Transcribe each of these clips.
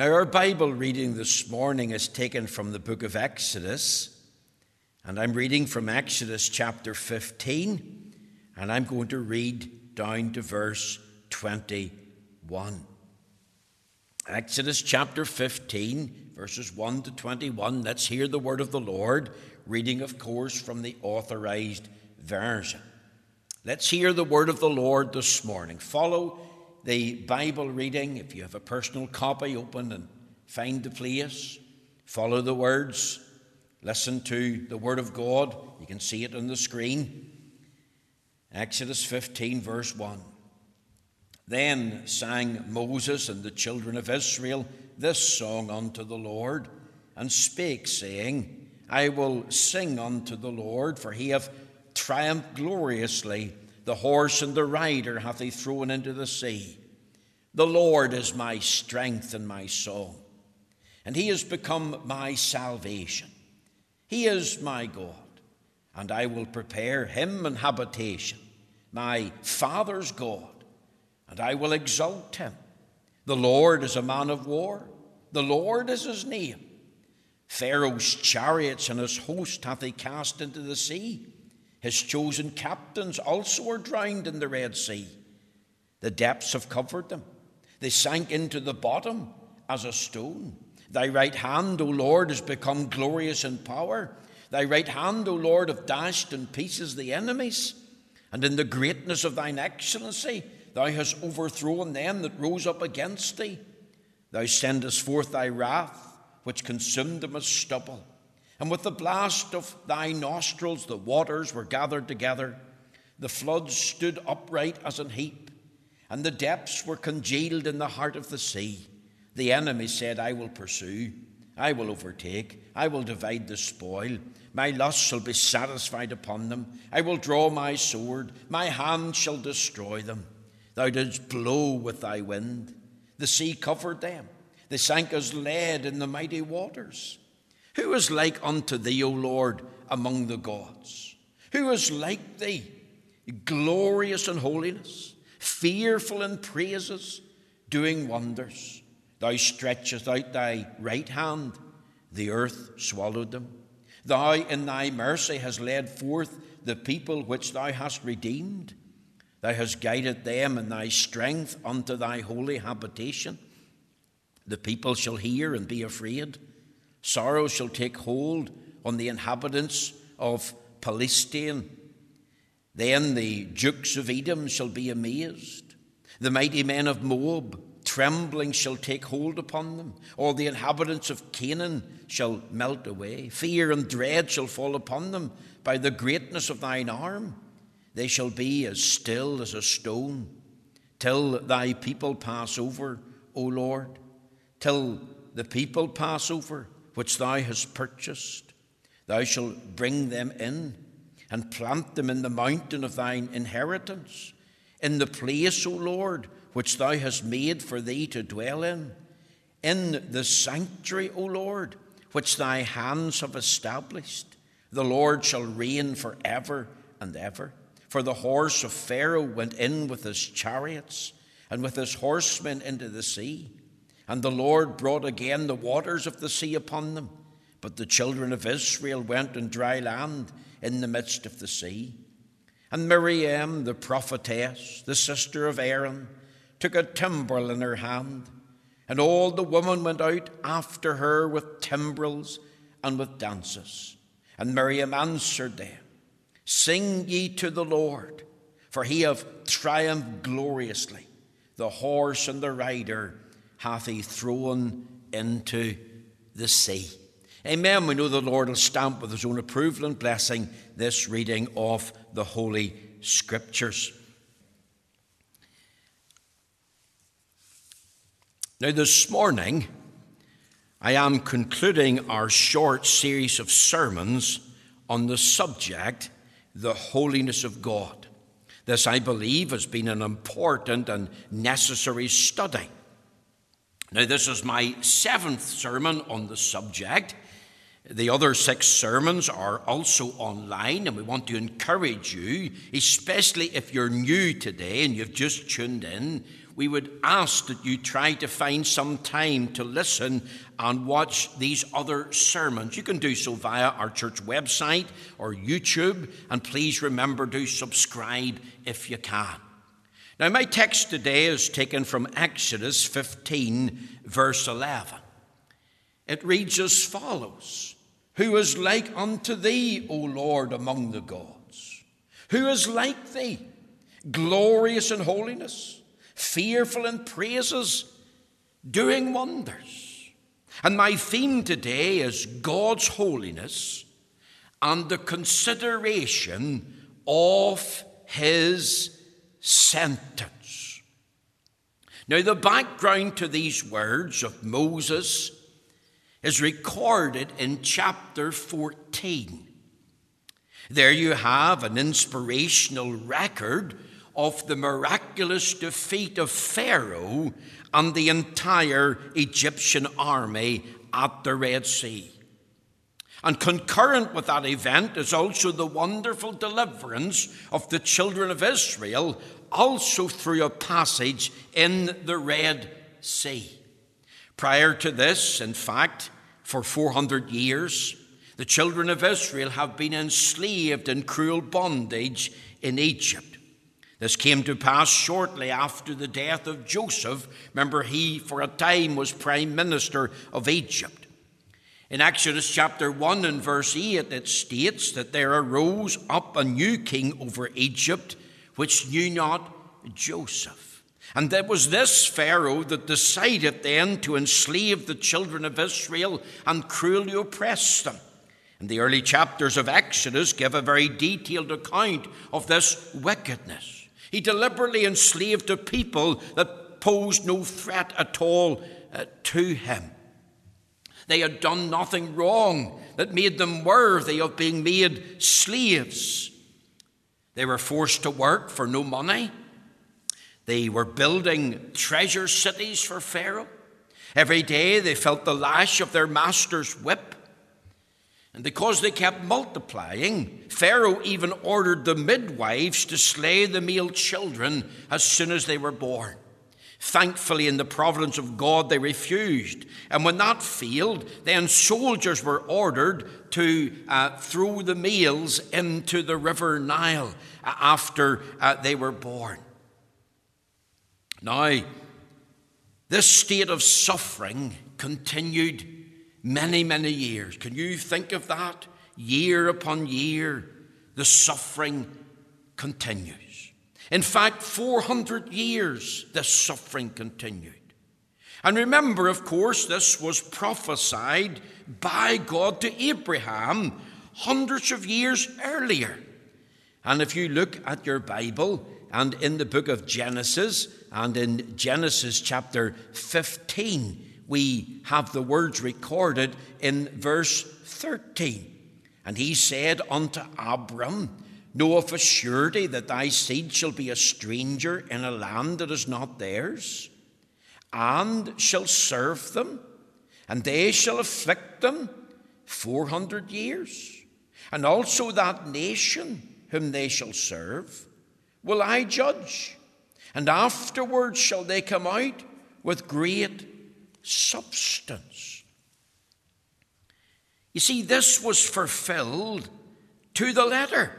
Now, our Bible reading this morning is taken from the book of Exodus, and I'm reading from Exodus chapter 15, and I'm going to read down to verse 21. Exodus chapter 15, verses 1 to 21. Let's hear the word of the Lord, reading, of course, from the authorized version. Let's hear the word of the Lord this morning. Follow the Bible reading. If you have a personal copy, open and find the place. Follow the words. Listen to the word of God. You can see it on the screen. Exodus 15, verse 1. Then sang Moses and the children of Israel this song unto the Lord, and spake, saying, I will sing unto the Lord, for he hath triumphed gloriously. The horse and the rider hath he thrown into the sea. The Lord is my strength and my song, and he has become my salvation. He is my God, and I will prepare him an habitation, my father's God, and I will exalt him. The Lord is a man of war, the Lord is his name. Pharaoh's chariots and his host hath he cast into the sea. His chosen captains also are drowned in the Red Sea. The depths have covered them. They sank into the bottom as a stone. Thy right hand, O Lord, has become glorious in power. Thy right hand, O Lord, have dashed in pieces the enemies. And in the greatness of thine excellency, thou hast overthrown them that rose up against thee. Thou sendest forth thy wrath, which consumed them as stubble. And with the blast of thy nostrils the waters were gathered together. The floods stood upright as an heap, and the depths were congealed in the heart of the sea. The enemy said, I will pursue, I will overtake, I will divide the spoil. My lust shall be satisfied upon them. I will draw my sword, my hand shall destroy them. Thou didst blow with thy wind, the sea covered them. They sank as lead in the mighty waters. Who is like unto thee, O Lord, among the gods? Who is like thee, glorious in holiness, fearful in praises, doing wonders? Thou stretchest out thy right hand, the earth swallowed them. Thou in thy mercy hast led forth the people which thou hast redeemed. Thou hast guided them in thy strength unto thy holy habitation. The people shall hear and be afraid. Sorrow shall take hold on the inhabitants of Palestine. Then the dukes of Edom shall be amazed. The mighty men of Moab, trembling, shall take hold upon them. All the inhabitants of Canaan shall melt away. Fear and dread shall fall upon them by the greatness of thine arm. They shall be as still as a stone, till thy people pass over, O Lord, till the people pass over which thou hast purchased. Thou shalt bring them in and plant them in the mountain of thine inheritance, in the place, O Lord, which thou hast made for thee to dwell in, in the sanctuary, O Lord, which thy hands have established. The Lord shall reign for ever and ever. For the horse of Pharaoh went in with his chariots and with his horsemen into the sea. And the Lord brought again the waters of the sea upon them. But the children of Israel went on dry land in the midst of the sea. And Miriam, the prophetess, the sister of Aaron, took a timbrel in her hand, and all the women went out after her with timbrels and with dances. And Miriam answered them, Sing ye to the Lord, for he hath triumphed gloriously. The horse and the rider hath he thrown into the sea. Amen. We know the Lord will stamp with his own approval and blessing this reading of the Holy Scriptures. Now, this morning, I am concluding our short series of sermons on the subject, the holiness of God. This, I believe, has been an important and necessary study. Now, this is my seventh sermon on the subject. The other six sermons are also online, and we want to encourage you, especially if you're new today and you've just tuned in, we would ask that you try to find some time to listen and watch these other sermons. You can do so via our church website or YouTube, and please remember to subscribe if you can. Now, my text today is taken from Exodus 15, verse 11. It reads as follows Who is like unto thee, O Lord, among the gods? Who is like thee, glorious in holiness, fearful in praises, doing wonders? And my theme today is God's holiness and the consideration of his sentence. Now, the background to these words of Moses is recorded in chapter 14. There you have an inspirational record of the miraculous defeat of Pharaoh and the entire Egyptian army at the Red Sea. And concurrent with that event is also the wonderful deliverance of the children of Israel, also through a passage in the Red Sea. Prior to this, in fact, for 400 years, the children of Israel have been enslaved in cruel bondage in Egypt. This came to pass shortly after the death of Joseph. Remember, he for a time was prime minister of Egypt. In Exodus chapter 1 and verse 8, it states that there arose up a new king over Egypt, which knew not Joseph. And it was this Pharaoh that decided then to enslave the children of Israel and cruelly oppress them. And the early chapters of Exodus give a very detailed account of this wickedness. He deliberately enslaved a people that posed no threat at all uh, to him. They had done nothing wrong that made them worthy of being made slaves. They were forced to work for no money. They were building treasure cities for Pharaoh. Every day they felt the lash of their master's whip. And because they kept multiplying, Pharaoh even ordered the midwives to slay the male children as soon as they were born. Thankfully, in the providence of God, they refused. And when that failed, then soldiers were ordered to uh, throw the males into the river Nile uh, after uh, they were born. Now, this state of suffering continued many, many years. Can you think of that? Year upon year, the suffering continues. In fact, 400 years this suffering continued. And remember, of course, this was prophesied by God to Abraham hundreds of years earlier. And if you look at your Bible and in the book of Genesis and in Genesis chapter 15, we have the words recorded in verse 13. And he said unto Abram, Know of a surety that thy seed shall be a stranger in a land that is not theirs, and shall serve them, and they shall afflict them four hundred years. And also that nation whom they shall serve will I judge, and afterwards shall they come out with great substance. You see, this was fulfilled to the letter.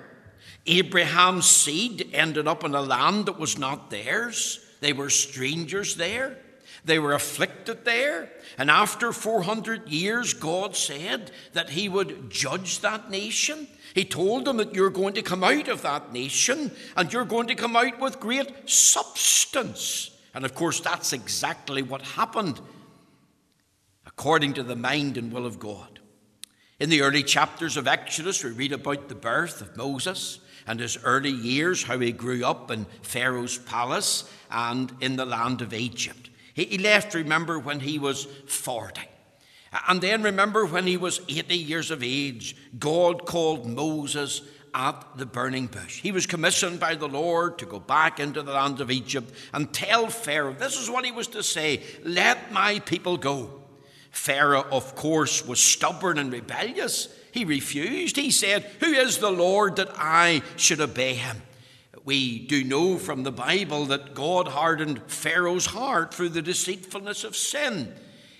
Abraham's seed ended up in a land that was not theirs. They were strangers there. They were afflicted there. And after 400 years, God said that He would judge that nation. He told them that you're going to come out of that nation and you're going to come out with great substance. And of course, that's exactly what happened according to the mind and will of God. In the early chapters of Exodus, we read about the birth of Moses and his early years, how he grew up in Pharaoh's palace and in the land of Egypt. He, left, remember, when he was 40. And then remember when he was 80 years of age, God called Moses at the burning bush. He was commissioned by the Lord to go back into the land of Egypt and tell Pharaoh this is what he was to say let my people go. Pharaoh, of course, was stubborn and rebellious. He refused. He said, Who is the Lord that I should obey him? We do know from the Bible that God hardened Pharaoh's heart through the deceitfulness of sin.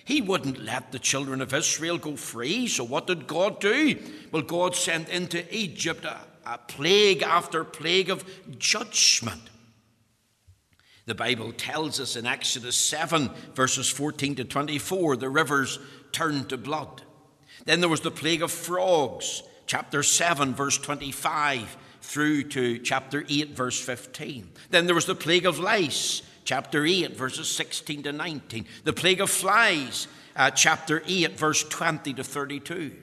He wouldn't let the children of Israel go free. So, what did God do? Well, God sent into Egypt a, a plague after plague of judgment. The Bible tells us in Exodus 7, verses 14 to 24, the rivers turned to blood. Then there was the plague of frogs, chapter 7, verse 25 through to chapter 8, verse 15. Then there was the plague of lice, chapter 8, verses 16 to 19. The plague of flies, uh, chapter 8, verse 20 to 32.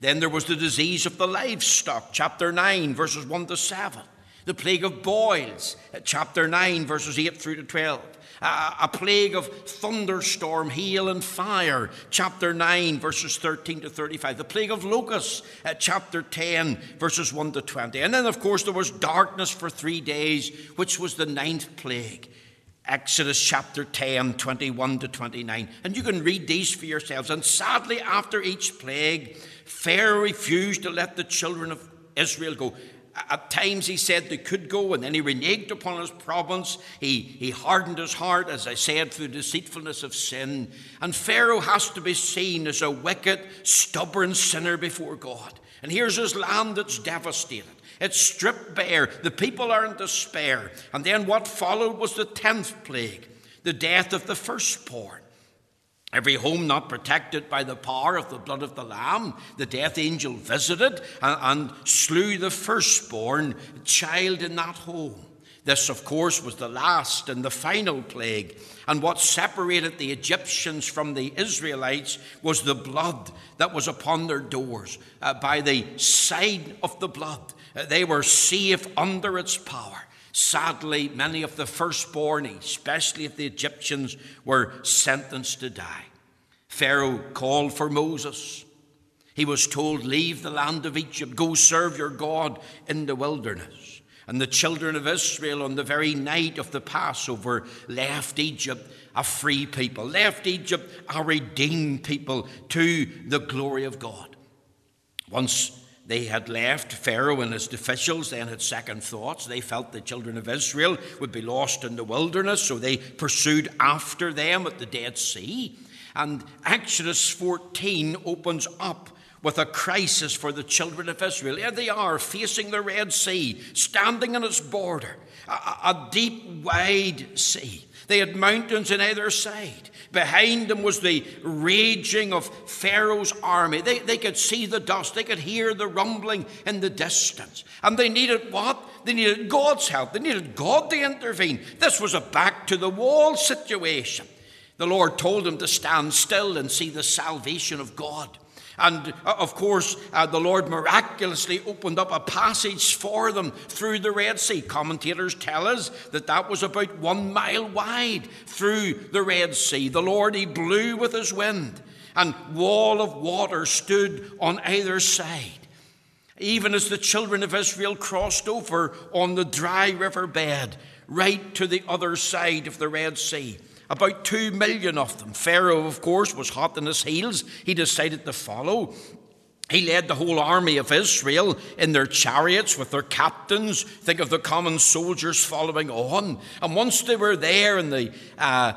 Then there was the disease of the livestock, chapter 9, verses 1 to 7. The plague of boils, uh, chapter 9, verses 8 through to 12 a, plague of thunderstorm, hail, and fire, chapter 9, verses 13 to 35. The plague of locusts, chapter 10, verses 1 to 20. And then, of course, there was darkness for three days, which was the ninth plague. Exodus chapter 10, 21 to 29. And you can read these for yourselves. And sadly, after each plague, Pharaoh refused to let the children of Israel go. At times he said they could go, and then he reneged upon his promise. He, he hardened his heart, as I said, through deceitfulness of sin. And Pharaoh has to be seen as a wicked, stubborn sinner before God. And here's his land that's devastated. It's stripped bare. The people are in despair. And then what followed was the tenth plague, the death of the firstborn. Every home not protected by the power of the blood of the Lamb, the death angel visited and, and, slew the firstborn child in that home. This, of course, was the last and the final plague. And what separated the Egyptians from the Israelites was the blood that was upon their doors. Uh, by the sign of the blood, uh, they were safe under its power. Sadly, many of the firstborn, especially if the Egyptians, were sentenced to die. Pharaoh called for Moses. He was told, Leave the land of Egypt, go serve your God in the wilderness. And the children of Israel, on the very night of the Passover, left Egypt a free people, left Egypt a redeemed people to the glory of God. Once they had left. Pharaoh and his officials then had second thoughts. They felt the children of Israel would be lost in the wilderness, so they pursued after them at the Dead Sea. And Exodus 14 opens up with a crisis for the children of Israel. Here they are facing the Red Sea, standing on its border, a, a deep, wide sea. They had mountains on either side. Behind them was the raging of Pharaoh's army. They, they could see the dust, they could hear the rumbling in the distance. And they needed what? They needed God's help. They needed God to intervene. This was a back to the wall situation. The Lord told them to stand still and see the salvation of God. And uh, of course, uh, the Lord miraculously opened up a passage for them through the Red Sea. Commentators tell us that that was about one mile wide through the Red Sea. The Lord, He blew with His wind, and wall of water stood on either side. Even as the children of Israel crossed over on the dry river bed, right to the other side of the Red Sea. About two million of them. Pharaoh, of course, was hot on his heels. He decided to follow. He led the whole army of Israel in their chariots with their captains. Think of the common soldiers following on. And once they were there in the uh,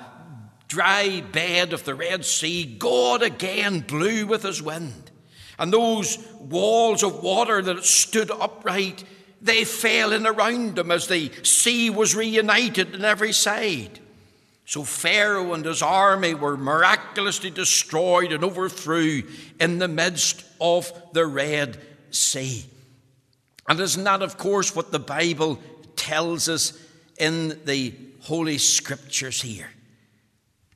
dry bed of the Red Sea, God again blew with his wind. And those walls of water that stood upright, they fell in around them as the sea was reunited on every side. So Pharaoh and his army were miraculously destroyed and overthrew in the midst of the Red Sea. And isn't that, of course, what the Bible tells us in the Holy Scriptures here?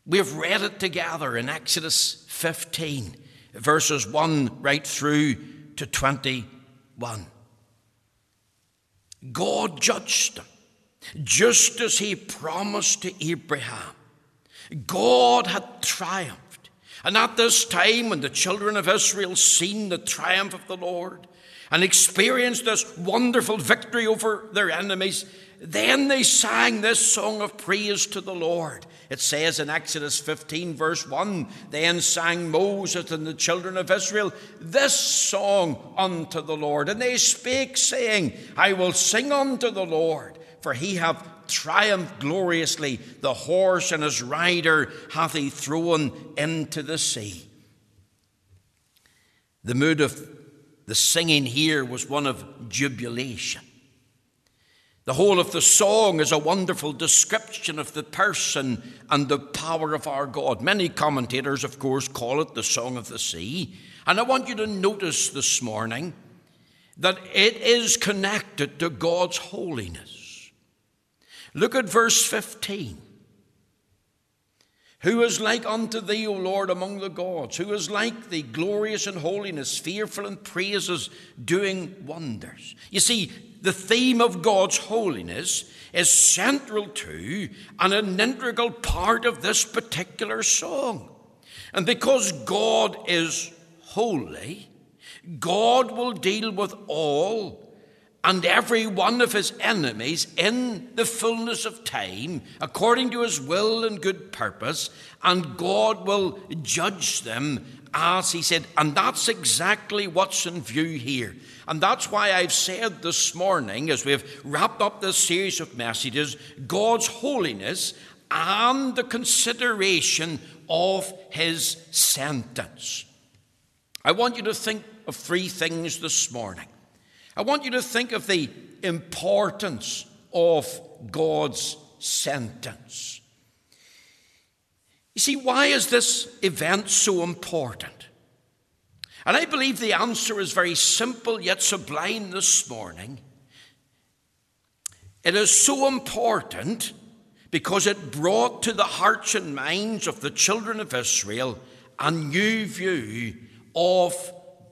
We've read it together in Exodus 15, verses 1 right through to 21. God judged them just as he promised to Abraham. God had triumphed. And at this time, when the children of Israel seen the triumph of the Lord and experienced this wonderful victory over their enemies, then they sang this song of praise to the Lord. It says in Exodus 15, verse 1 Then sang Moses and the children of Israel this song unto the Lord. And they spake, saying, I will sing unto the Lord, for he hath triumphed gloriously. The horse and his rider hath he thrown into the sea. The mood of the singing here was one of jubilation. The whole of the song is a wonderful description of the person and the power of our God. Many commentators, of course, call it the Song of the Sea. And I want you to notice this morning that it is connected to God's holiness. Look at verse 15. Who is like unto thee, O Lord, among the gods? Who is like thee, glorious in holiness, fearful in praises, doing wonders? You see, the theme of God's holiness is central to and an integral part of this particular song. And because God is holy, God will deal with all and every one of his enemies in the fullness of time, according to his will and good purpose, and God will judge them as he said. And that's exactly what's in view here. And that's why I've said this morning, as we've wrapped up this series of messages, God's holiness and the consideration of his sentence. I want you to think of three things this morning. I want you to think of the importance of God's sentence. You see, why is this event so important? And I believe the answer is very simple yet sublime this morning. It is so important because it brought to the hearts and minds of the children of Israel a new view of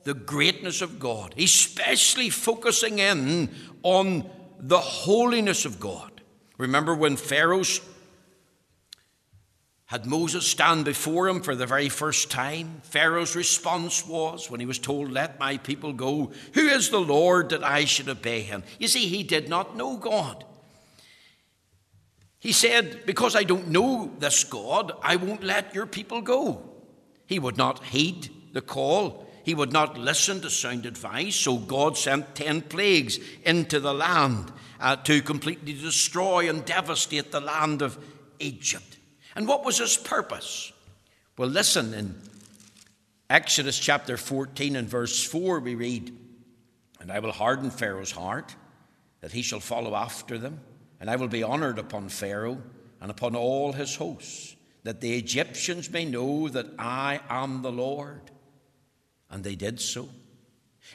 the greatness of God, especially focusing in on the holiness of God. Remember when Pharaoh's had Moses stand before him for the very first time, Pharaoh's response was, when he was told, Let my people go, Who is the Lord that I should obey him? You see, he did not know God. He said, Because I don't know this God, I won't let your people go. He would not heed the call. He would not listen to sound advice, so God sent ten plagues into the land uh, to completely destroy and devastate the land of Egypt. And what was his purpose? Well, listen, in Exodus chapter 14 and verse 4, we read, And I will harden Pharaoh's heart, that he shall follow after them, and I will be honored upon Pharaoh and upon all his hosts, that the Egyptians may know that I am the Lord. And they did so.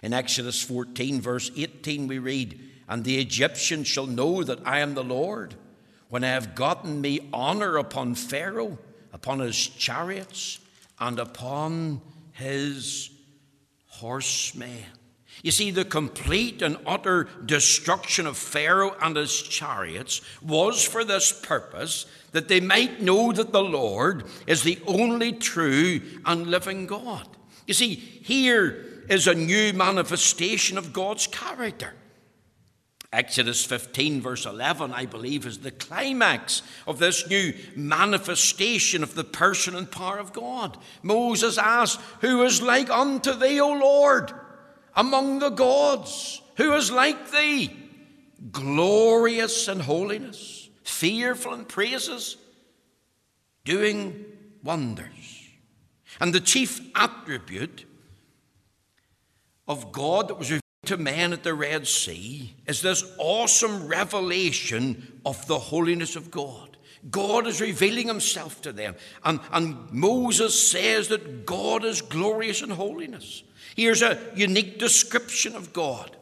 In Exodus 14, verse 18, we read, And the Egyptians shall know that I am the Lord, when I have gotten me honor upon Pharaoh, upon his chariots, and upon his horsemen. You see, the complete and utter destruction of Pharaoh and his chariots was for this purpose that they might know that the Lord is the only true and living God. You see, here is a new manifestation of God's character. Exodus 15, verse 11, I believe, is the climax of this new manifestation of the person and power of God. Moses asked, Who is like unto thee, O Lord, among the gods? Who is like thee? Glorious in holiness, fearful in praises, doing wonders. And the chief attribute of God that was revealed to men at the Red Sea is this awesome revelation of the holiness of God. God is revealing himself to them. And, and Moses says that God is glorious in holiness. Here's a unique description of God.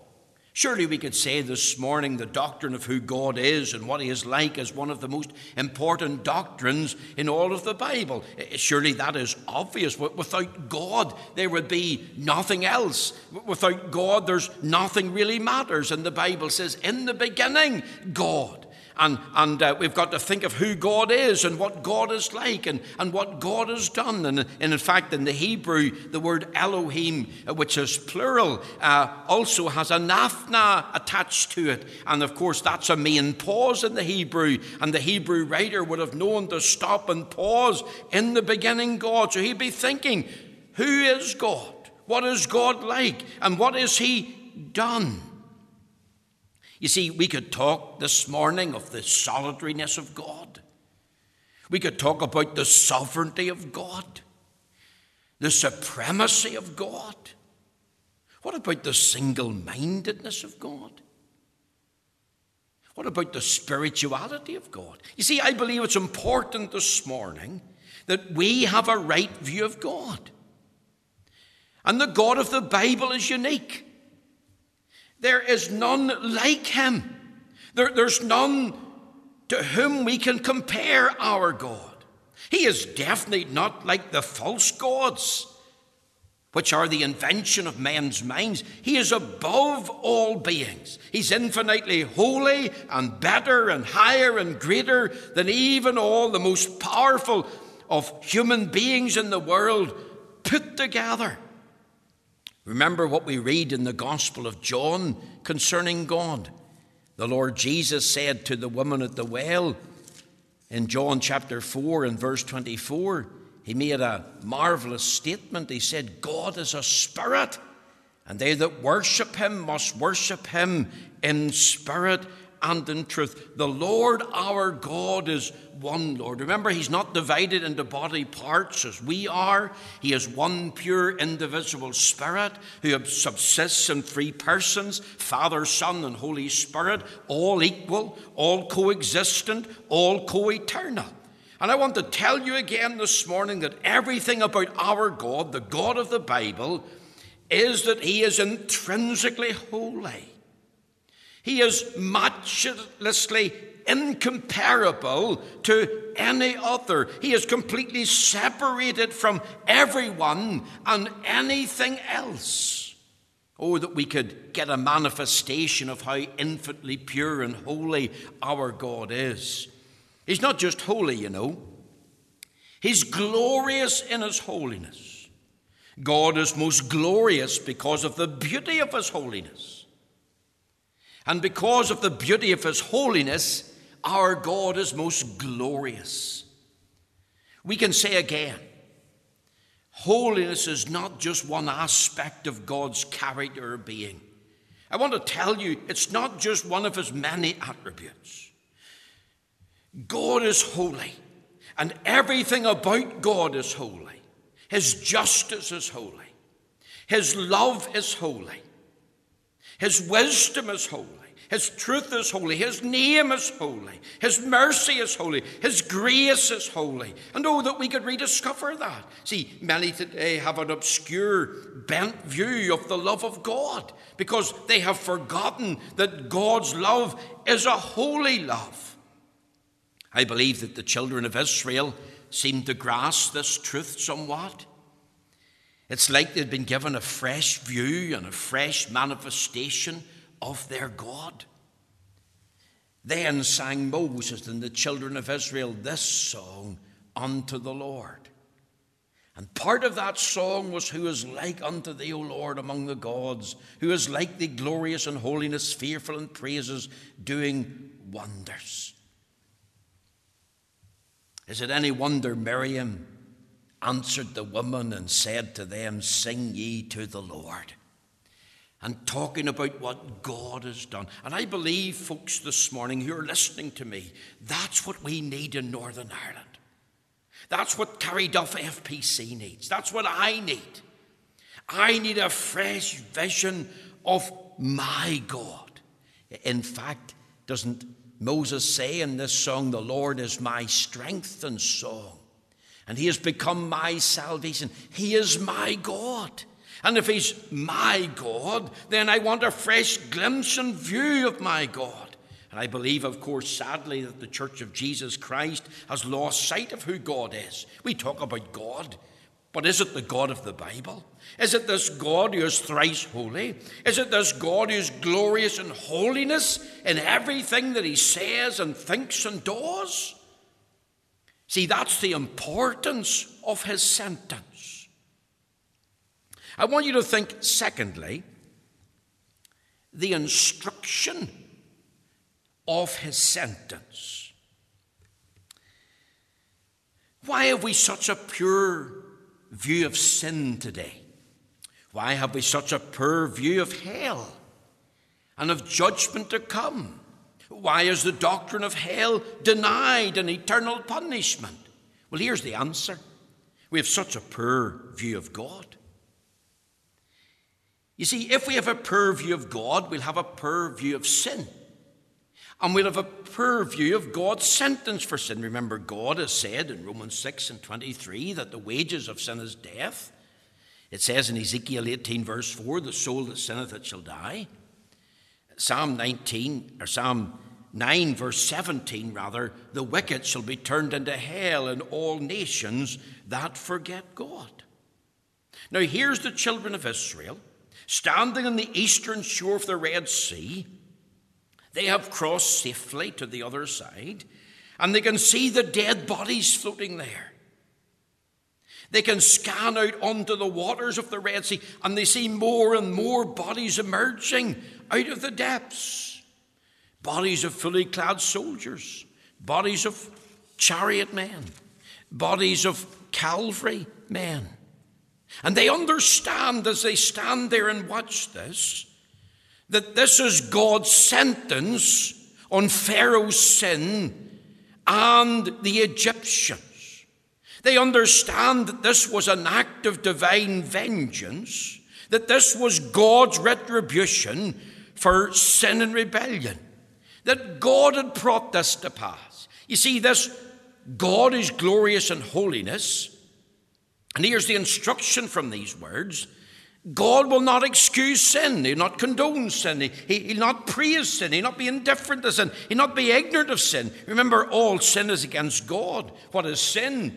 Surely we could say this morning the doctrine of who God is and what He is like is one of the most important doctrines in all of the Bible. Eh, surely that is obvious. Without God, there would be nothing else. Without God, there's nothing really matters. And the Bible says, in the beginning, God. And, and uh, we've got to think of who God is and what God is like and, and what God has done. And, and in fact, in the Hebrew, the word Elohim, uh, which is plural, uh, also has a athnach attached to it. And of course, that's a main pause in the Hebrew. And the Hebrew writer would have known to stop and pause in the beginning God. So he'd be thinking, who is God? What is God like? And what has he done? You see, we could talk this morning of the solitariness of God. We could talk about the sovereignty of God, the supremacy of God. What about the single mindedness of God? What about the spirituality of God? You see, I believe it's important this morning that we have a right view of God. And the God of the Bible is unique. There is none like him. There, there's none to whom we can compare our God. He is definitely not like the false gods, which are the invention of men's minds. He is above all beings. He's infinitely holy and better and higher and greater than even all the most powerful of human beings in the world put together. Remember what we read in the Gospel of John concerning God. The Lord Jesus said to the woman at the well in John chapter 4 and verse 24, he made a marvelous statement. He said, God is a spirit, and they that worship him must worship him in spirit and in truth. The Lord our God is one Lord. Remember, He's not divided into body parts as we are. He is one pure, indivisible Spirit who subsists in three persons Father, Son, and Holy Spirit, all equal, all coexistent, all co eternal. And I want to tell you again this morning that everything about our God, the God of the Bible, is that He is intrinsically holy. He is matchlessly incomparable to any other. He is completely separated from everyone and anything else. Oh, that we could get a manifestation of how infinitely pure and holy our God is. He's not just holy, you know, He's glorious in His holiness. God is most glorious because of the beauty of His holiness. And because of the beauty of His holiness, our God is most glorious. We can say again, holiness is not just one aspect of God's character or being. I want to tell you, it's not just one of His many attributes. God is holy, and everything about God is holy. His justice is holy, His love is holy. His wisdom is holy. His truth is holy. His name is holy. His mercy is holy. His grace is holy. And oh, that we could rediscover that. See, many today have an obscure, bent view of the love of God because they have forgotten that God's love is a holy love. I believe that the children of Israel seem to grasp this truth somewhat. It's like they'd been given a fresh view and a fresh manifestation of their God. Then sang Moses and the children of Israel this song unto the Lord. And part of that song was, Who is like unto thee, O Lord, among the gods? Who is like thee, glorious in holiness, fearful in praises, doing wonders? Is it any wonder Miriam answered the woman and said to them, Sing ye to the Lord. And talking about what God has done. And I believe, folks, this morning, you're listening to me, that's what we need in Northern Ireland. That's what Carryduff FPC needs. That's what I need. I need a fresh vision of my God. In fact, doesn't Moses say in this song, The Lord is my strength and song? And He has become my salvation. He is my God. And if He's my God, then I want a fresh glimpse and view of my God. And I believe, of course, sadly, that the Church of Jesus Christ has lost sight of who God is. We talk about God, But is it the God of the Bible? Is it this God who is thrice holy? Is it this God who is glorious in holiness in everything that he says and thinks and does? See, that's the importance of his sentence. I want you to think, secondly, the instruction of his sentence. Why have we such a pure view of sin today? Why have we such a poor view of hell and of judgment to come? Why is the doctrine of hell denied and eternal punishment? Well, here's the answer we have such a poor view of God. You see, if we have a poor view of God, we'll have a poor view of sin. And we'll have a poor view of God's sentence for sin. Remember, God has said in Romans 6 and 23 that the wages of sin is death. It says in Ezekiel 18, verse 4, the soul that sinneth it shall die. Psalm 19, or Psalm 9, verse 17, rather, the wicked shall be turned into hell and all nations that forget God. Now, here's the children of Israel standing on the eastern shore of the Red Sea. They have crossed safely to the other side, and they can see the dead bodies floating there. They can scan out onto the waters of the Red Sea, and they see more and more bodies emerging out of the depths. Bodies of fully clad soldiers, bodies of chariot men, bodies of cavalry men. And they understand as they stand there and watch this that this is God's sentence on Pharaoh's sin and the Egyptians. They understand that this was an act of divine vengeance, that this was God's retribution for sin and rebellion, that God had brought this to pass. You see, this God is glorious in holiness. And here's the instruction from these words God will not excuse sin. He'll not condone sin. He, will not praise sin. He'll not be indifferent to sin. He'll not be ignorant of sin. Remember, all sin is against God. What is sin?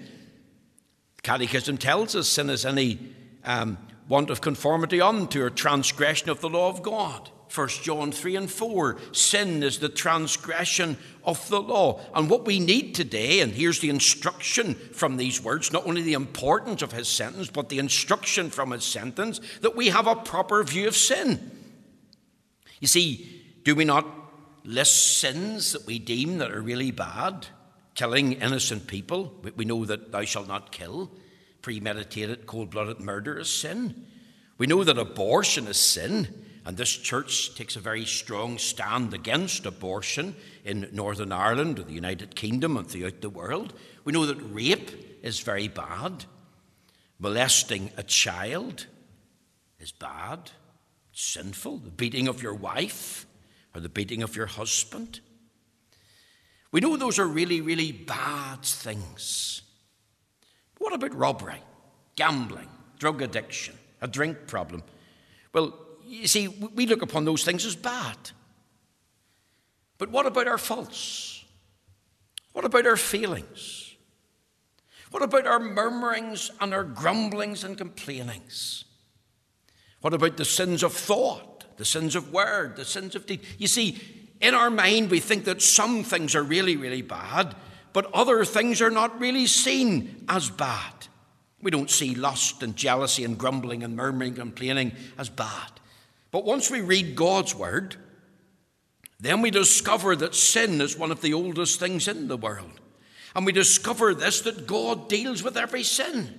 Catechism tells us sin is any um, want of conformity unto or transgression of the law of God. 1 John 3 and 4. Sin is the transgression of the law. And what we need today, and here's the instruction from these words not only the importance of his sentence, but the instruction from his sentence that we have a proper view of sin. You see, do we not list sins that we deem that are really bad? Killing innocent people. We know that thou shalt not kill. Premeditated, cold blooded murder is sin. We know that abortion is sin. And this church takes a very strong stand against abortion in Northern Ireland, or the United Kingdom, and throughout the world. We know that rape is very bad. Molesting a child is bad, it's sinful. The beating of your wife or the beating of your husband. We know those are really, really bad things. What about robbery, gambling, drug addiction, a drink problem? Well, you see, we look upon those things as bad. But what about our faults? What about our feelings? What about our murmurings and our grumblings and complainings? What about the sins of thought, the sins of word, the sins of deed? You see, in our mind, we think that some things are really, really bad, but other things are not really seen as bad. We don't see lust and jealousy and grumbling and murmuring and complaining as bad. But once we read God's word, then we discover that sin is one of the oldest things in the world. And we discover this that God deals with every sin.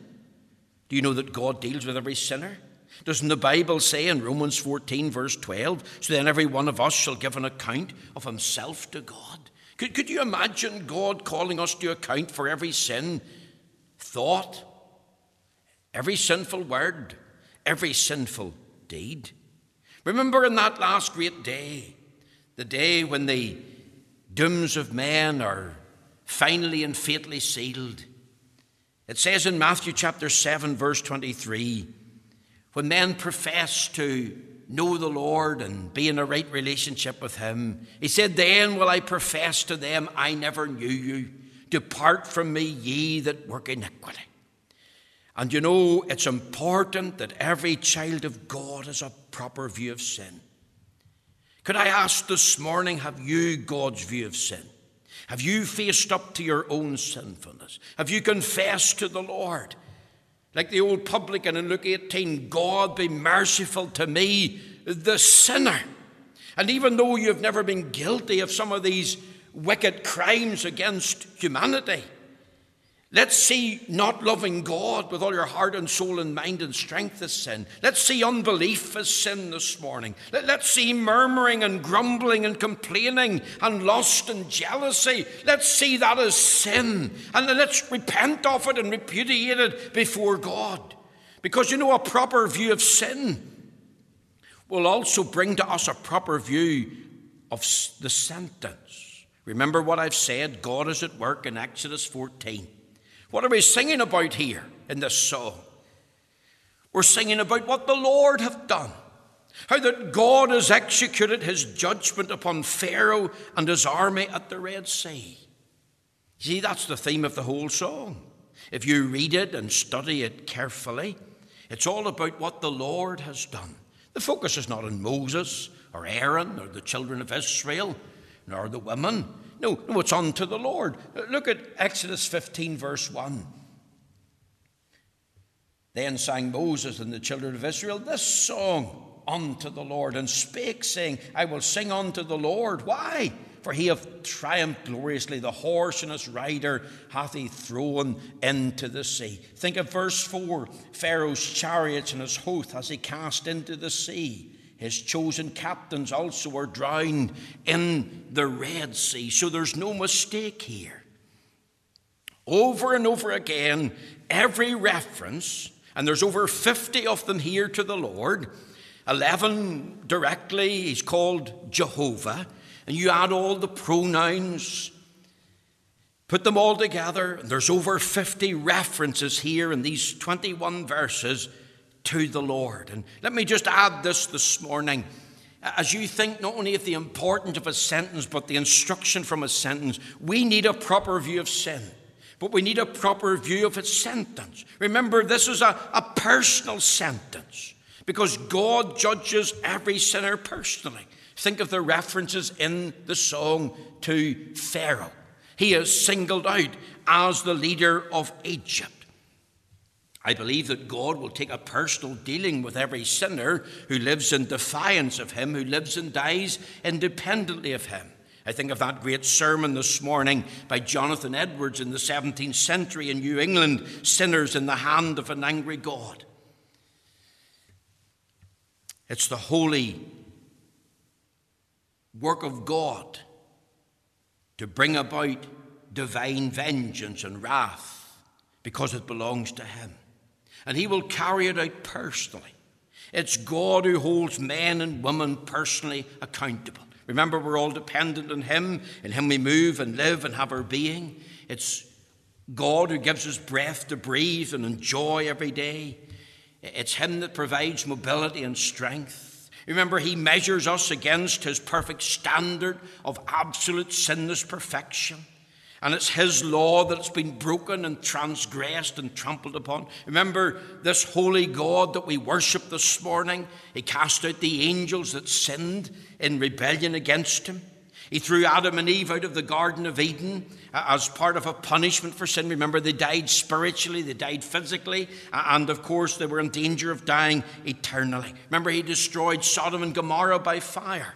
Do you know that God deals with every sinner? Doesn't the Bible say in Romans 14, verse 12, so then every one of us shall give an account of himself to God? Could, could you imagine God calling us to account for every sin, thought, every sinful word, every sinful deed? Remember in that last great day, the day when the dooms of men are finally and fatally sealed. It says in Matthew chapter 7, verse 23, when men profess to know the Lord and be in a right relationship with Him, He said, Then will I profess to them, I never knew you. Depart from me, ye that work iniquity. And you know, it's important that every child of God has a proper view of sin. Could I ask this morning, have you God's view of sin? Have you faced up to your own sinfulness? Have you confessed to the Lord? Like the old publican in Luke 18 God be merciful to me, the sinner. And even though you've never been guilty of some of these wicked crimes against humanity, Let's see not loving God with all your heart and soul and mind and strength as sin. Let's see unbelief as sin this morning. Let, us see murmuring and grumbling and complaining and lust and jealousy. Let's see that as sin. And let's repent of it and repudiate it before God. Because you know, a proper view of sin will also bring to us a proper view of the sentence. Remember what I've said God is at work in Exodus 14. What are we singing about here in this song? We're singing about what the Lord hath done. How that God has executed his judgment upon Pharaoh and his army at the Red Sea. See, that's the theme of the whole song. If you read it and study it carefully, it's all about what the Lord has done. The focus is not on Moses or Aaron or the children of Israel, nor the women. No, no, it's unto the Lord. Look at Exodus 15, verse 1. Then sang Moses and the children of Israel this song unto the Lord, and spake, saying, I will sing unto the Lord. Why? For he hath triumphed gloriously. The horse and his rider hath he thrown into the sea. Think of verse 4 Pharaoh's chariots and his host has he cast into the sea. His chosen captains also were drowned in the Red Sea. So there's no mistake here. Over and over again, every reference, and there's over 50 of them here to the Lord, 11 directly, he's called Jehovah, and you add all the pronouns, put them all together, and there's over 50 references here in these 21 verses to the Lord. And let me just add this this morning. As you think not only of the importance of a sentence, but the instruction from a sentence, we need a proper view of sin, but we need a proper view of its sentence. Remember, this is a, a personal sentence because God judges every sinner personally. Think of the references in the song to Pharaoh. He is singled out as the leader of Egypt. I believe that God will take a personal dealing with every sinner who lives in defiance of Him, who lives and dies independently of Him. I think of that great sermon this morning by Jonathan Edwards in the 17th century in New England Sinners in the Hand of an Angry God. It's the holy work of God to bring about divine vengeance and wrath because it belongs to Him and He will carry it out personally. It's God who holds men and women personally accountable. Remember, we're all dependent on Him. In Him we move and live and have our being. It's God who gives us breath to breathe and enjoy every day. It's Him that provides mobility and strength. Remember, He measures us against His perfect standard of absolute sinless perfection. And it's His law that's been broken and transgressed and trampled upon. Remember this holy God that we worship this morning? He cast out the angels that sinned in rebellion against Him. He threw Adam and Eve out of the Garden of Eden uh, as part of a punishment for sin. Remember, they died spiritually, they died physically, and of course, they were in danger of dying eternally. Remember, He destroyed Sodom and Gomorrah by fire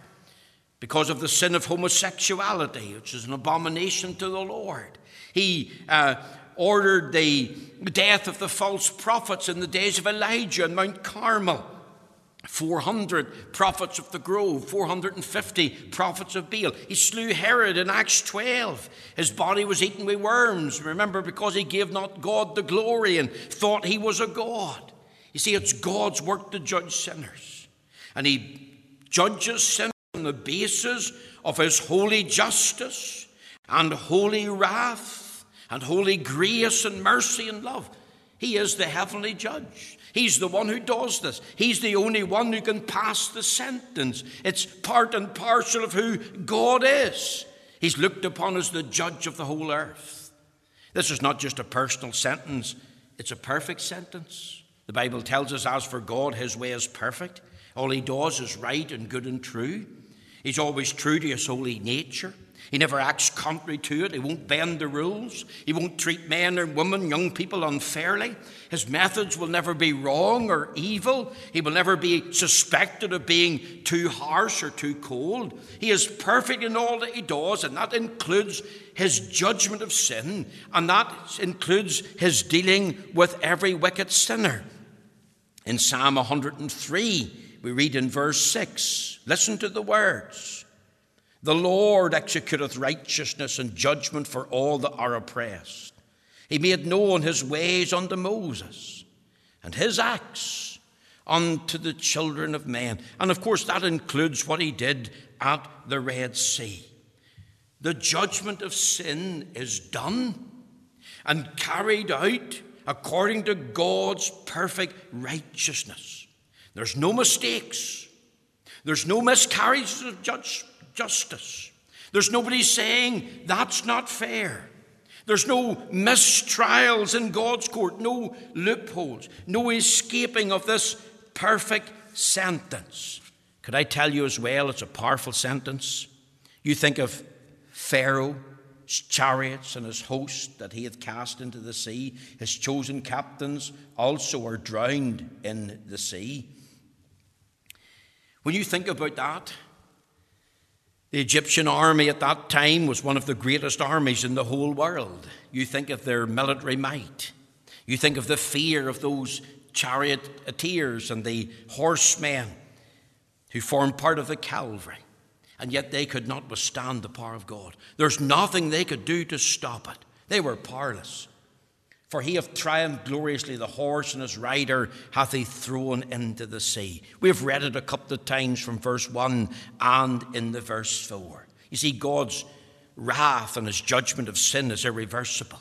because of the sin of homosexuality, which is an abomination to the Lord. He uh, ordered the death of the false prophets in the days of Elijah on Mount Carmel. 400 prophets of the grove, 450 prophets of Baal. He slew Herod in Acts 12. His body was eaten with worms, remember, because he gave not God the glory and thought he was a God. You see, it's God's work to judge sinners. And he judges sinners on the basis of his holy justice and holy wrath and holy grace and mercy and love. He is the heavenly judge. He's the one who does this. He's the only one who can pass the sentence. It's part and parcel of who God is. He's looked upon as the judge of the whole earth. This is not just a personal sentence it's a perfect sentence. The Bible tells us, as for God, his way is perfect. All he does is right and good and true. He's always true to his holy nature. He never acts contrary to it. He won't bend the rules. He won't treat men or women, young people, unfairly. His methods will never be wrong or evil. He will never be suspected of being too harsh or too cold. He is perfect in all that he does, and that includes his judgment of sin, and that includes his dealing with every wicked sinner. In Psalm 103, we read in verse 6 listen to the words. The Lord executeth righteousness and judgment for all that are oppressed. He made known his ways unto Moses, and his acts unto the children of men. And of course, that includes what he did at the Red Sea. The judgment of sin is done and carried out according to God's perfect righteousness. There's no mistakes, there's no miscarriages of justice. There's nobody saying that's not fair. There's no mistrials in God's court, no loopholes, no escaping of this perfect sentence. Could I tell you as well, it's a powerful sentence? You think of Pharaoh, his chariots, and his host that he hath cast into the sea. His chosen captains also are drowned in the sea. When you think about that, the Egyptian army at that time was one of the greatest armies in the whole world. You think of their military might. You think of the fear of those charioteers and the horsemen who formed part of the cavalry. And yet they could not withstand the power of God. There's nothing they could do to stop it. They were powerless. For he hath triumphed gloriously, the horse and his rider hath he thrown into the sea. We have read it a couple of times from verse 1 and in the verse 4. You see, God's wrath and his judgment of sin is irreversible.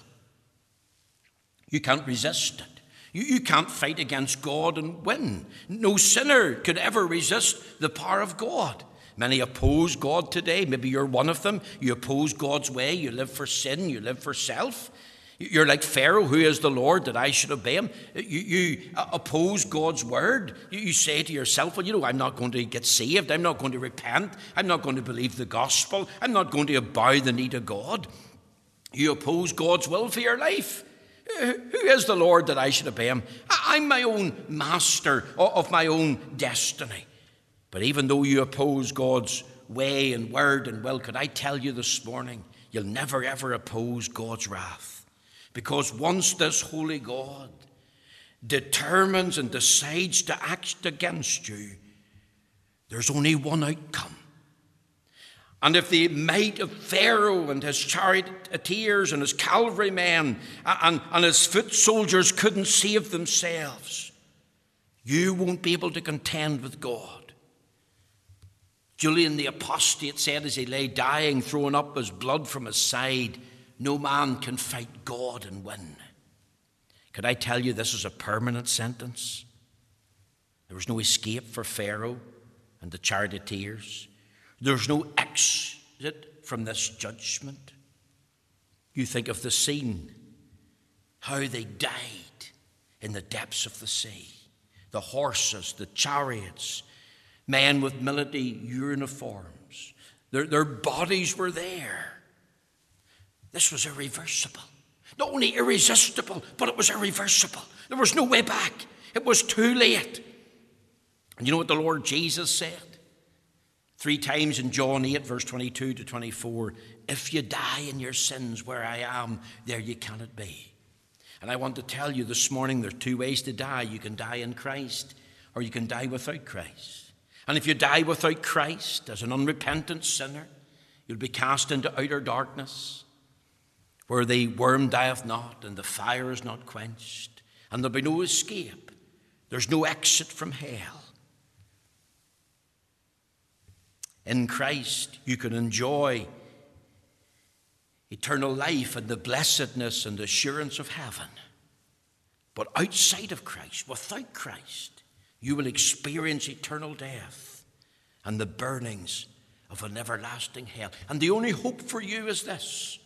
You can't resist it. You, you can't fight against God and win. No sinner could ever resist the power of God. Many oppose God today. Maybe you're one of them. You oppose God's way. You live for sin. You live for self. You're like Pharaoh, who is the Lord that I should obey him. You, you oppose God's word. You, you, say to yourself, well, you know, I'm not going to get saved. I'm not going to repent. I'm not going to believe the gospel. I'm not going to bow the knee to God. You oppose God's will for your life. Who is the Lord that I should obey him? I'm my own master of my own destiny. But even though you oppose God's way and word and will, could I tell you this morning, you'll never ever oppose God's wrath. Because once this holy God determines and decides to act against you, there's only one outcome. And if the might of Pharaoh and his charioteers and his cavalrymen and, and his foot soldiers couldn't save themselves, you won't be able to contend with God. Julian the apostate said as he lay dying, throwing up his blood from his side, no man can fight God and win. Could I tell you this is a permanent sentence? There was no escape for Pharaoh and the charioteers. There's no exit from this judgment. You think of the scene, how they died in the depths of the sea. The horses, the chariots, men with military uniforms, their, their bodies were there. This was irreversible. Not only irresistible, but it was irreversible. There was no way back. It was too late. And you know what the Lord Jesus said? Three times in John 8, verse 22 to 24 If you die in your sins where I am, there you cannot be. And I want to tell you this morning there are two ways to die. You can die in Christ, or you can die without Christ. And if you die without Christ as an unrepentant sinner, you'll be cast into outer darkness where the worm dieth not and the fire is not quenched, and there'll be no escape. There's no exit from hell. In Christ, you can enjoy eternal life and the blessedness and assurance of heaven. But outside of Christ, without Christ, you will experience eternal death and the burnings of an everlasting hell. And the only hope for you is this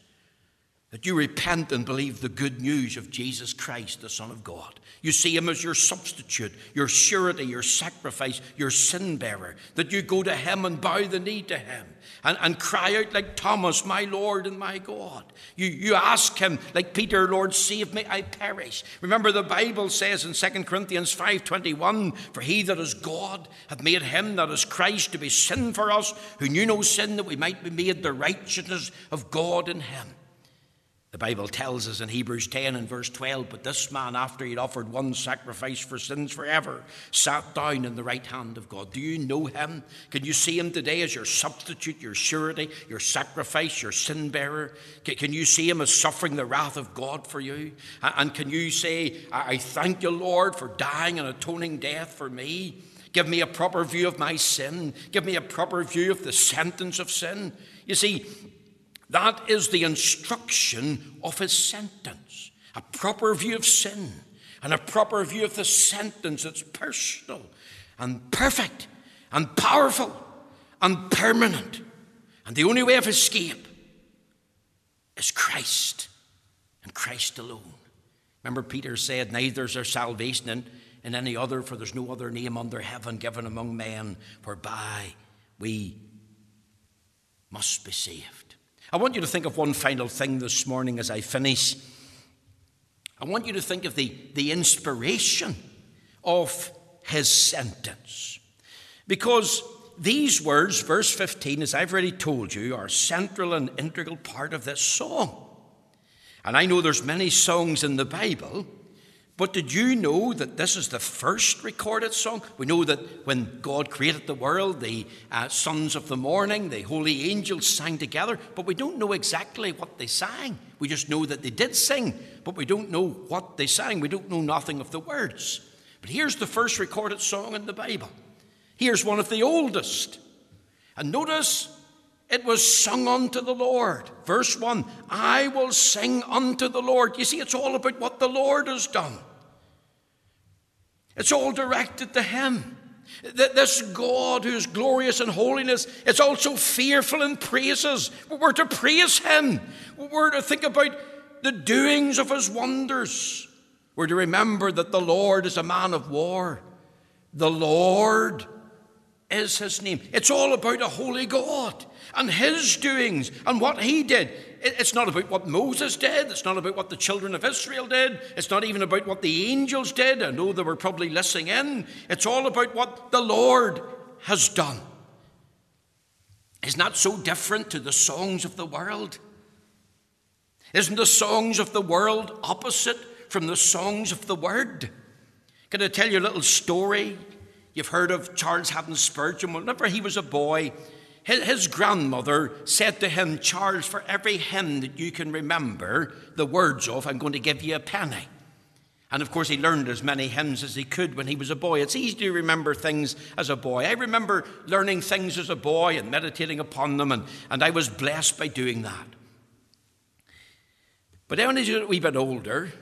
that you repent and believe the good news of Jesus Christ, the Son of God. You see him as your substitute, your surety, your sacrifice, your sin bearer, that you go to him and bow the knee to him and, and cry out like Thomas, My Lord and my God. You, you ask him, like Peter, Lord, save me, I perish. Remember the Bible says in 2 Corinthians 5.21, For he that is God hath made him that is Christ to be sin for us, who knew no sin, that we might be made the righteousness of God in him. The Bible tells us in Hebrews 10 and verse 12, but this man, after he'd offered one sacrifice for sins forever, sat down in the right hand of God. Do you know him? Can you see him today as your substitute, your surety, your sacrifice, your sin bearer? Can you see him as suffering the wrath of God for you? And can you say, I thank you, Lord, for dying an atoning death for me? Give me a proper view of my sin. Give me a proper view of the sentence of sin. You see, that is the instruction of his sentence a proper view of sin and a proper view of the sentence that's personal and perfect and powerful and permanent. And the only way of escape is Christ and Christ alone. Remember, Peter said, Neither is there salvation in, in any other, for there's no other name under heaven given among men whereby we must be saved. I want you to think of one final thing this morning as I finish. I want you to think of the, the inspiration of his sentence. Because these words, verse 15, as I've already told you, are central and integral part of this song. And I know there's many songs in the Bible but did you know that this is the first recorded song? We know that when God created the world, the uh, sons of the morning, the holy angels sang together, but we don't know exactly what they sang. We just know that they did sing, but we don't know what they sang. We don't know nothing of the words. But here's the first recorded song in the Bible. Here's one of the oldest. And notice it was sung unto the Lord. Verse 1 I will sing unto the Lord. You see, it's all about what the Lord has done, it's all directed to Him. This God who is glorious in holiness is also fearful in praises. We're to praise Him, we're to think about the doings of His wonders. We're to remember that the Lord is a man of war. The Lord is His name. It's all about a holy God and his doings and what he did. It's not about what Moses did. It's not about what the children of Israel did. It's not even about what the angels did. I know they were probably listening in. It's all about what the Lord has done. Isn't that so different to the songs of the world? Isn't the songs of the world opposite from the songs of the Word? Can I tell you a little story? You've heard of Charles Haddon Spurgeon. Whenever he was a boy, his grandmother said to him, Charles, for every hymn that you can remember the words of, I'm going to give you a penny. And of course, he learned as many hymns as he could when he was a boy. It's easy to remember things as a boy. I remember learning things as a boy and meditating upon them, and, and I was blessed by doing that. But when he was a wee bit older,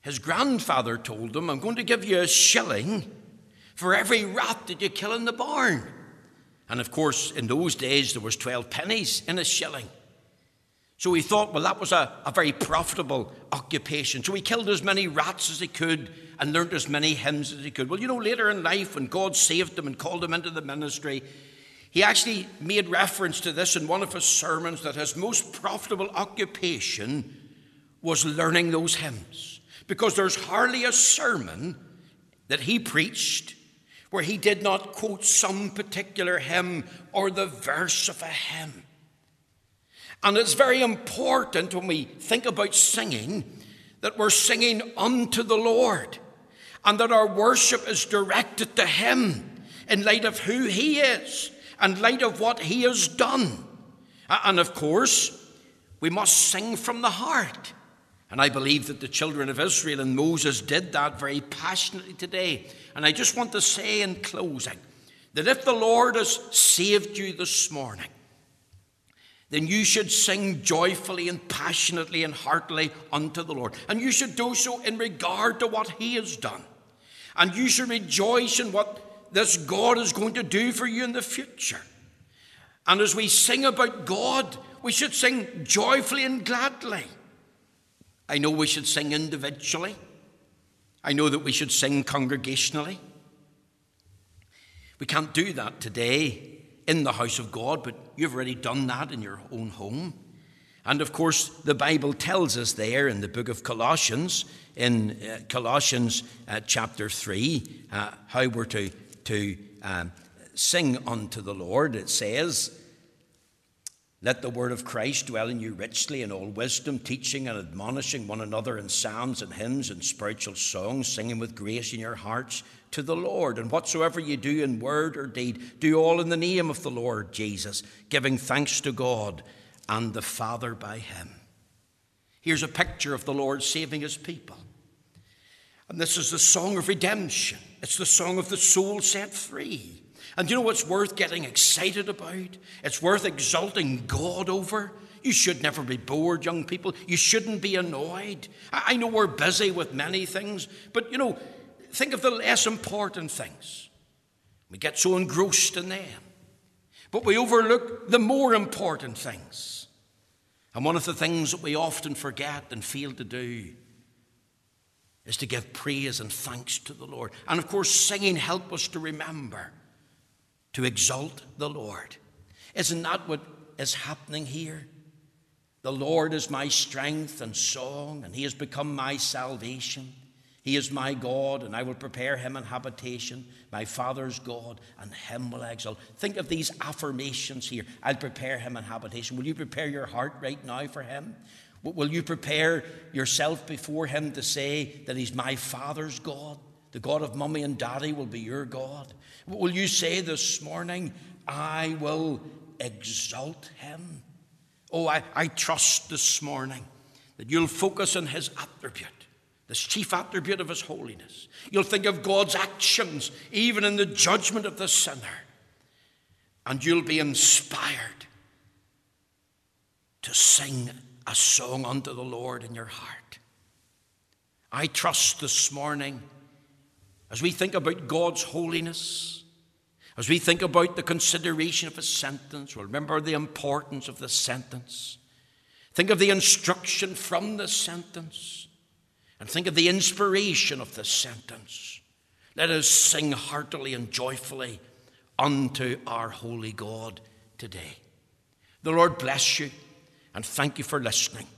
his grandfather told him, I'm going to give you a shilling for every rat that you kill in the barn. And of course, in those days, there was 12 pennies in a shilling. So he thought, well, that was a, a very profitable occupation. So he killed as many rats as he could and learned as many hymns as he could. Well, you know, later in life, when God saved him and called him into the ministry, he actually made reference to this in one of his sermons that his most profitable occupation was learning those hymns. Because there's hardly a sermon that he preached where he did not quote some particular hymn or the verse of a hymn. And it's very important when we think about singing that we're singing unto the Lord and that our worship is directed to Him in light of who He is and light of what He has done. And of course, we must sing from the heart. And I believe that the children of Israel and Moses did that very passionately today. And I just want to say in closing that if the Lord has saved you this morning, then you should sing joyfully and passionately and heartily unto the Lord. And you should do so in regard to what He has done. And you should rejoice in what this God is going to do for you in the future. And as we sing about God, we should sing joyfully and gladly. I know we should sing individually. I know that we should sing congregationally. We can't do that today in the house of God, but you've already done that in your own home. And of course, the Bible tells us there in the book of Colossians, in uh, Colossians uh, chapter 3, uh, how we're to, to um, sing unto the Lord. It says, let the word of Christ dwell in you richly in all wisdom, teaching and admonishing one another in psalms and hymns and spiritual songs, singing with grace in your hearts to the Lord. And whatsoever you do in word or deed, do all in the name of the Lord Jesus, giving thanks to God and the Father by him. Here's a picture of the Lord saving his people. And this is the song of redemption. It's the song of the soul set free. And you know what's worth getting excited about? It's worth exalting God over. You should never be bored, young people. You shouldn't be annoyed. I know we're busy with many things, but you know, think of the less important things. We get so engrossed in them, but we overlook the more important things. And one of the things that we often forget and fail to do is to give praise and thanks to the Lord. And of course, singing helps us to remember to exalt the Lord. Isn't that what is happening here? The Lord is my strength and song, and He has become my salvation. He is my God, and I will prepare Him an habitation. My Father's God, and Him will exalt. Think of these affirmations here. I'll prepare Him an habitation. Will you prepare your heart right now for Him? Will you prepare yourself before Him to say that He's my Father's God? The God of mummy and daddy will be your God. Will you say this morning, I will exalt him? Oh, I, I trust this morning that you'll focus on his attribute, this chief attribute of his holiness. You'll think of God's actions, even in the judgment of the sinner, and you'll be inspired to sing a song unto the Lord in your heart. I trust this morning as we think about God's holiness, as we think about the consideration of a sentence, remember the importance of the sentence. Think of the instruction from the sentence, and think of the inspiration of the sentence. Let us sing heartily and joyfully unto our holy God today. The Lord bless you, and thank you for listening.